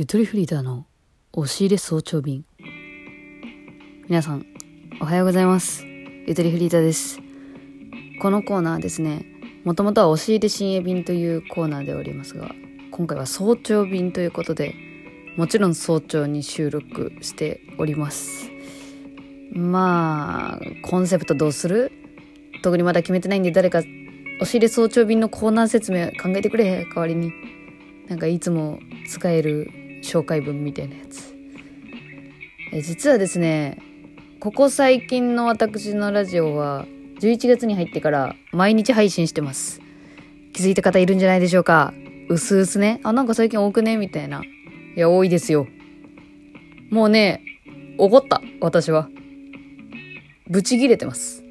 ゆとりフリーターの押し入れ早朝便。皆さんおはようございます。ゆとりフリーターです。このコーナーですねもともとは押し入れ深夜便というコーナーでおりますが今回は早朝便ということでもちろん早朝に収録しております。まあコンセプトどうする？特にまだ決めてないんで誰か押し入れ早朝便のコーナー説明考えてくれ代わりに。なんかいつも使える紹介文みたいなやつ。え実はですねここ最近の私のラジオは11月に入ってから毎日配信してます。気づいた方いるんじゃないでしょうか。うすうすね。あなんか最近多くね？みたいな。いや多いですよ。もうね怒った。私は。ブチギレてます。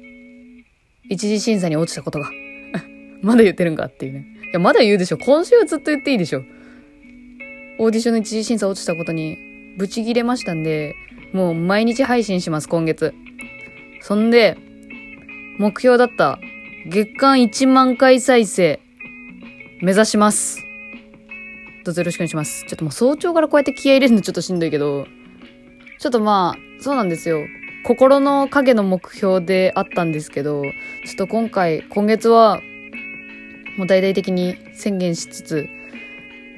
一次審査に落ちたことが。まだ言ってるんかっていうね。いやまだ言うでしょ。今週はずっと言っていいでしょ。オーディションの一次審査落ちたことにブチギレましたんで、もう毎日配信します、今月。そんで、目標だった月間1万回再生、目指します。どうぞよろしくお願いします。ちょっともう早朝からこうやって気合い入れるのちょっとしんどいけど、ちょっとまあ、そうなんですよ。心の影の目標であったんですけど、ちょっと今回、今月は、もう大々的に宣言しつつ、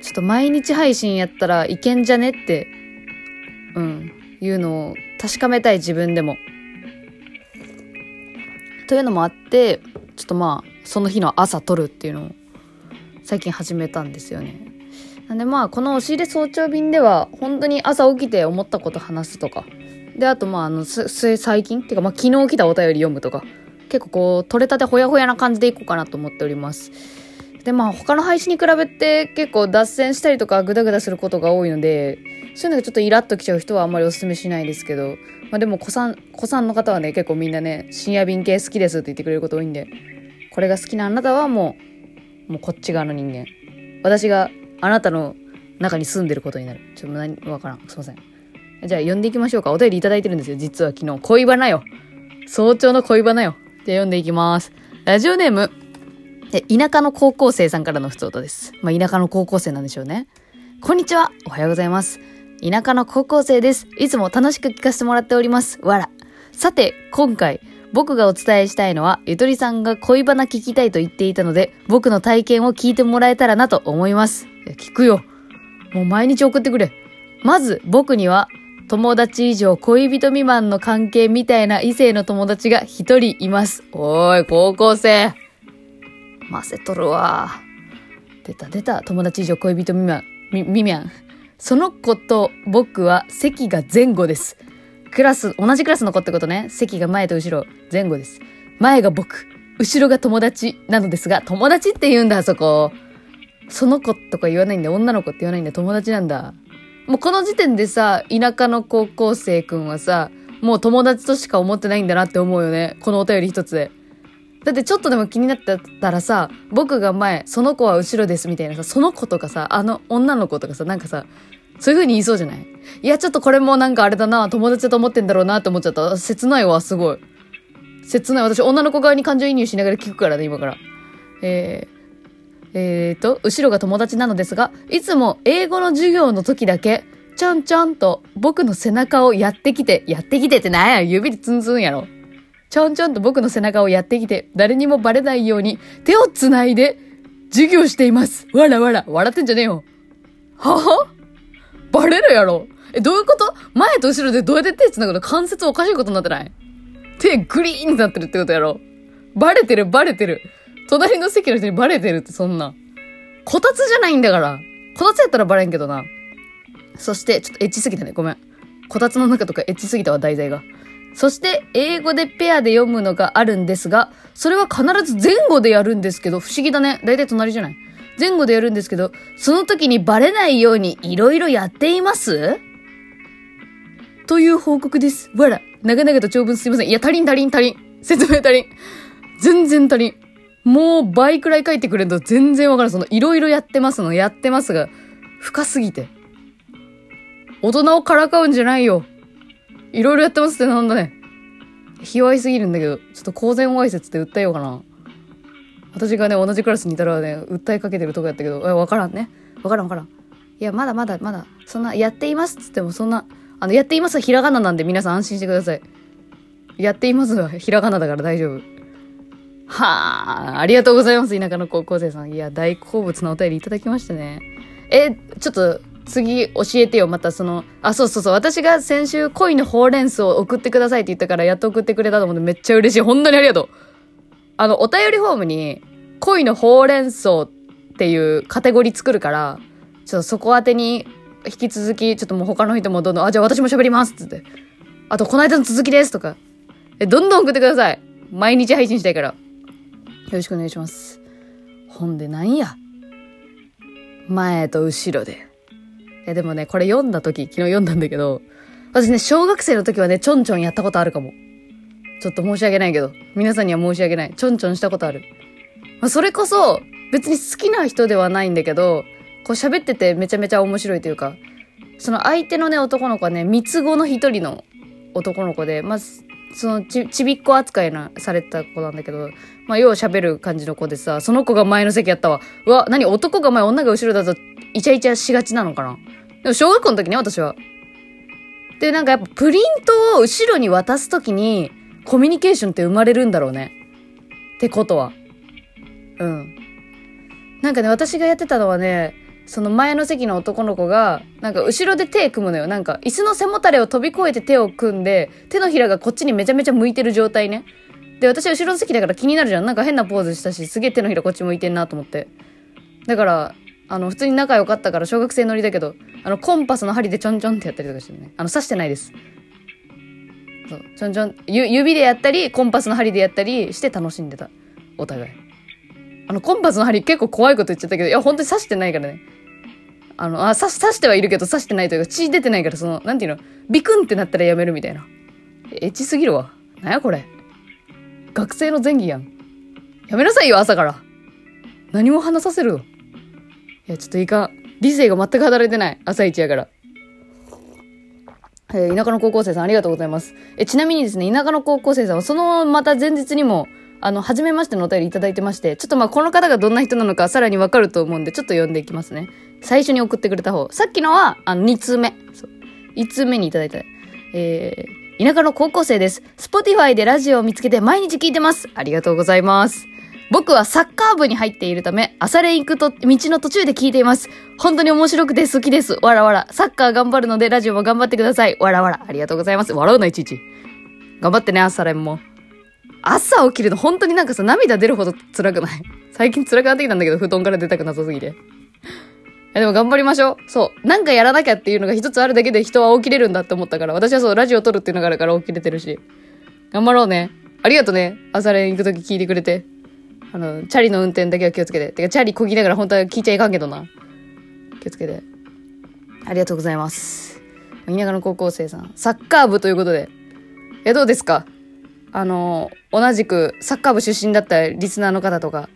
ちょっと毎日配信やったらいけんじゃねって、うん、いうのを確かめたい自分でも。というのもあって、ちょっとまあ、その日の朝撮るっていうのを最近始めたんですよね。なんでまあ、この押し入れ早朝便では、本当に朝起きて思ったこと話すとか、で、あとまあ、あの、最近？っていうかまあ、昨日来たお便り読むとか、結構こう、取れたてほやほやな感じでいこうかなと思っております。で、まあ他の配信に比べて結構脱線したりとかグダグダすることが多いので、そういうのがちょっとイラッときちゃう人はあんまりお勧めしないですけど、まあでも子さん、子さんの方はね、結構みんなね、深夜便系好きですって言ってくれること多いんで、これが好きなあなたはもう、もうこっち側の人間。私があなたの中に住んでることになる。ちょっと何、わからん。すいません。じゃあ呼んでいきましょうか。お便りいただいてるんですよ。実は昨日。恋バナよ。早朝の恋バナよ。じゃあ読んでいきます。ラジオネーム、で、田舎の高校生さんからの普通音です。まあ、田舎の高校生なんでしょうね。こんにちは。おはようございます。田舎の高校生です。いつも楽しく聞かせてもらっております。わら。さて、今回、僕がお伝えしたいのは、ゆとりさんが恋バナ聞きたいと言っていたので、僕の体験を聞いてもらえたらなと思います。聞くよ。もう毎日送ってくれ。まず、僕には、友達以上恋人未満の関係みたいな異性の友達が一人います。おい、高校生。ませとるわ。出た出た。友達以上恋人未満。み、みみゃん。その子と僕は席が前後です。クラス、同じクラスの子ってことね。席が前と後ろ、前後です。前が僕、後ろが友達なのですが、友達って言うんだ、そこ。その子とか言わないんだ。女の子って言わないんだ。友達なんだ。もうこの時点でさ、田舎の高校生くんはさ、もう友達としか思ってないんだなって思うよね。このお便り一つで。だってちょっとでも気になってたらさ、僕が前、その子は後ろですみたいなさ、その子とかさ、あの女の子とかさ、なんかさ、そういう風に言いそうじゃない？いや、ちょっとこれもなんかあれだな、友達だと思ってんだろうなって思っちゃった。切ないわ、すごい。切ない。私、女の子側に感情移入しながら聞くからね、今から。えー、えーと、後ろが友達なのですが、いつも英語の授業の時だけ、ちゃんちゃんと僕の背中をやってきて、やってきてってなんや指でツンツンやろ。ちょんちょんと僕の背中をやってきて、誰にもバレないように手を繋いで授業しています。わらわら、笑ってんじゃねえよ。はは？バレるやろ？え、どういうこと？前と後ろでどうやって手繋ぐの？関節おかしいことになってない？手グリーンになってるってことやろ？バレてる、バレてる。隣の席の人にバレてるってそんな。こたつじゃないんだから。こたつやったらバレんけどな。そして、ちょっとエッチすぎたね。ごめん。こたつの中とかエッチすぎたわ、題材が。そして、英語でペアで読むのがあるんですが、それは必ず前後でやるんですけど、不思議だね。だいたい隣じゃない？前後でやるんですけど、その時にバレないように色々やっています？という報告です。わら。長々と長文すいません。いや、足りん足りん足りん。説明足りん。全然足りん。もう倍くらい書いてくれると全然わからん。その、いろいろやってますの、やってますが、深すぎて。大人をからかうんじゃないよ。いろいろやってますってなんだね。卑猥すぎるんだけど、ちょっと公然わいせつって訴えようかな。私がね、同じクラスにいたらね、訴えかけてるとこやったけど、え、わからんね。わからんわからん。いや、まだまだまだ、そんな、やっていますっつってもそんな、あの、やっていますはひらがななんで皆さん安心してください。やっていますはひらがなだから大丈夫。はあ、ありがとうございます、田舎の高校生さん。いや、大好物のお便りいただきましたね。え、ちょっと、次教えてよ、またその、あ、そうそうそう、私が先週恋のほうれん草を送ってくださいって言ったからやっと送ってくれたと思うんでめっちゃ嬉しい。本当にありがとう。あの、お便りフォームに、恋のほうれん草っていうカテゴリー作るから、ちょっとそこ宛てに引き続き、ちょっともう他の人もどんどん、あ、じゃあ私も喋りますっつって。あと、この間の続きですとか。え、どんどん送ってください。毎日配信したいから。よろしくお願いします。ほんでなんや。前と後ろで。え、でもね、これ読んだ時、昨日読んだんだけど、私ね、小学生の時はね、ちょんちょんやったことあるかも。ちょっと申し訳ないけど、皆さんには申し訳ない。ちょんちょんしたことある。まあ、それこそ、別に好きな人ではないんだけど、こう喋っててめちゃめちゃ面白いというか、その相手のね、男の子はね、三つ子の一人の男の子で、まあ、そのち、ちびっ子扱いな、された子なんだけど、まあ、よう喋る感じの子でさ、その子が前の席やったわ。うわ、何男が前、女が後ろだと、イチャイチャしがちなのかなでも小学校の時ね、私は。で、なんかやっぱプリントを後ろに渡す時に、コミュニケーションって生まれるんだろうね。ってことは。うん。なんかね、私がやってたのはね、その前の席の男の子が、なんか後ろで手組むのよ。なんか椅子の背もたれを飛び越えて手を組んで、手のひらがこっちにめちゃめちゃ向いてる状態ね。で、私後ろの席だから気になるじゃん。なんか変なポーズしたし、すげえ手のひらこっち向いてんなと思って。だから、あの、普通に仲良かったから小学生乗りだけど、あの、コンパスの針でちょんちょんってやったりとかしてね。あの、刺してないです。そう、ちょんちょん、指でやったり、コンパスの針でやったりして楽しんでた。お互い。あの、コンパスの針結構怖いこと言っちゃったけど、いや、本当に刺してないからね。あの、あ、刺し、刺してはいるけど刺してないというか、血出てないから、その、なんていうの、ビクンってなったらやめるみたいな。エッチすぎるわ。なんやこれ。学生の前儀やん。やめなさいよ、朝から。何も話させるよ。いや、ちょっといか。理性が全く働いてない。朝一やから。えー、田舎の高校生さんありがとうございます。え、ちなみにですね、田舎の高校生さんはそのまた前日にも、あの、初めましてのお便りいただいてまして、ちょっとまあこの方がどんな人なのかさらにわかると思うんで、ちょっと読んでいきますね。最初に送ってくれた方。さっきのは、あの、2通目。そう。1通目にいただいた。えー、田舎の高校生です。Spotify でラジオを見つけて毎日聞いてます。ありがとうございます。僕はサッカー部に入っているため、朝練行くと、道の途中で聞いています。本当に面白くて好きです。わらわら。サッカー頑張るので、ラジオも頑張ってください。わらわら。ありがとうございます。笑うな、いちいち。頑張ってね、朝練も。朝起きるの本当になんかさ、涙出るほど辛くない？最近辛くなってきたんだけど、布団から出たくなさすぎて。でも頑張りましょう。そう。なんかやらなきゃっていうのが一つあるだけで人は起きれるんだって思ったから、私はそう、ラジオ撮るっていうのがあるから起きれてるし。頑張ろうね。ありがとね。朝練行くとき聞いてくれて。あの、チャリの運転だけは気をつけて。てか、チャリこぎながら本当は聞いちゃいかんけどな。気をつけて。ありがとうございます。田舎の高校生さん。サッカー部ということで。いや、どうですか？あの、同じくサッカー部出身だったリスナーの方とか、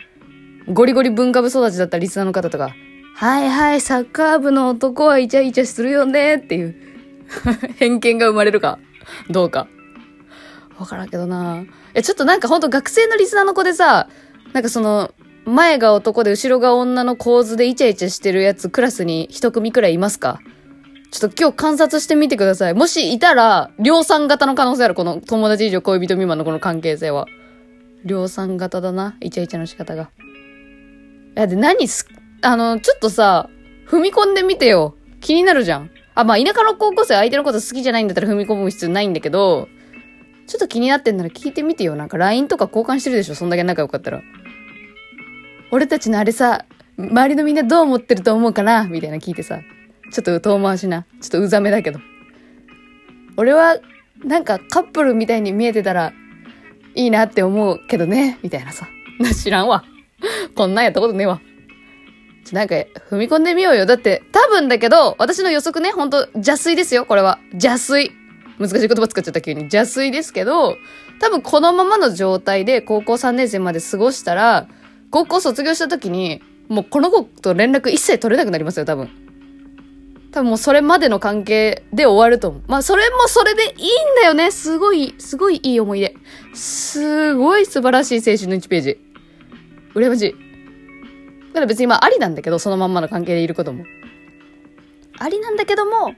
ゴリゴリ文化部育ちだったリスナーの方とか、はいはい、サッカー部の男はイチャイチャするよねっていう 偏見が生まれるか、どうか。わからんけどなえ、ちょっとなんかほんと学生のリスナーの子でさ、なんかその、前が男で後ろが女の構図でイチャイチャしてるやつクラスに一組くらいいますか？ちょっと今日観察してみてください。もしいたら、量産型の可能性ある。この友達以上恋人未満のこの関係性は。量産型だな。イチャイチャの仕方が。いや、で、何す、あの、ちょっとさ、踏み込んでみてよ。気になるじゃん。あ、まあ、田舎の高校生相手のこと好きじゃないんだったら踏み込む必要ないんだけど、ちょっと気になってんなら聞いてみてよ。なんか LINE とか交換してるでしょそんだけ仲良かったら。俺たちのあれさ、周りのみんなどう思ってると思うかな？みたいな聞いてさ。ちょっと遠回しな。ちょっとうざめだけど。俺は、なんかカップルみたいに見えてたら、いいなって思うけどね。みたいなさ。知らんわ。こんなんやったことねえわ。なんか、踏み込んでみようよ。だって、多分だけど、私の予測ね、ほんと、邪推ですよ、これは。邪推。難しい言葉使っちゃった急に。邪推ですけど、多分このままの状態で高校3年生まで過ごしたら、高校卒業した時に、もうこの子と連絡一切取れなくなりますよ、多分。多分もうそれまでの関係で終わると思う。まあそれもそれでいいんだよね。すごい、すごいいい思い出。すごい素晴らしい青春の1ページ。羨ましい。だから別にまあありなんだけど、そのまんまの関係でいることも。ありなんだけども、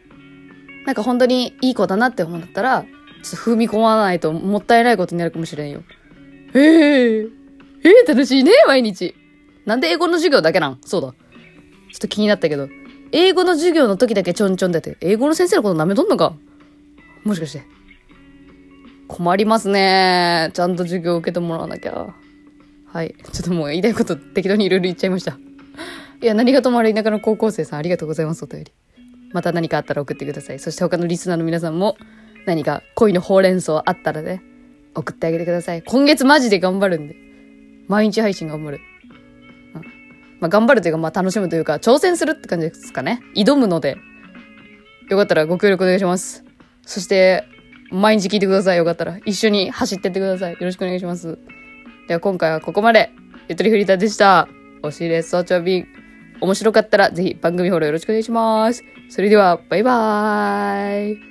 なんか本当にいい子だなって思うんだったら、ちょっと踏み込まないともったいないことになるかもしれんよ。ええー、えー、楽しいね、毎日。なんで英語の授業だけなん？そうだ。ちょっと気になったけど。英語の授業の時だけちょんちょん出て、英語の先生のこと舐めとんのか？もしかして。困りますね。ちゃんと授業受けてもらわなきゃ。はい。ちょっともう言いたいこと適当にいろいろ言っちゃいました。いや、何がともあれ田舎の高校生さんありがとうございます、お便り。また何かあったら送ってください。そして他のリスナーの皆さんも何か恋のほうれん草あったらね、送ってあげてください。今月マジで頑張るんで。毎日配信頑張る。うん、まあ、頑張るというか、まあ、楽しむというか、挑戦するって感じですかね。挑むので、よかったらご協力お願いします。そして、毎日聞いてください。よかったら。一緒に走ってってください。よろしくお願いします。では今回はここまで。ゆとりフリーターでした。おしれ早朝便。面白かったらぜひ番組フォローよろしくお願いします。それでは、バイバーイ。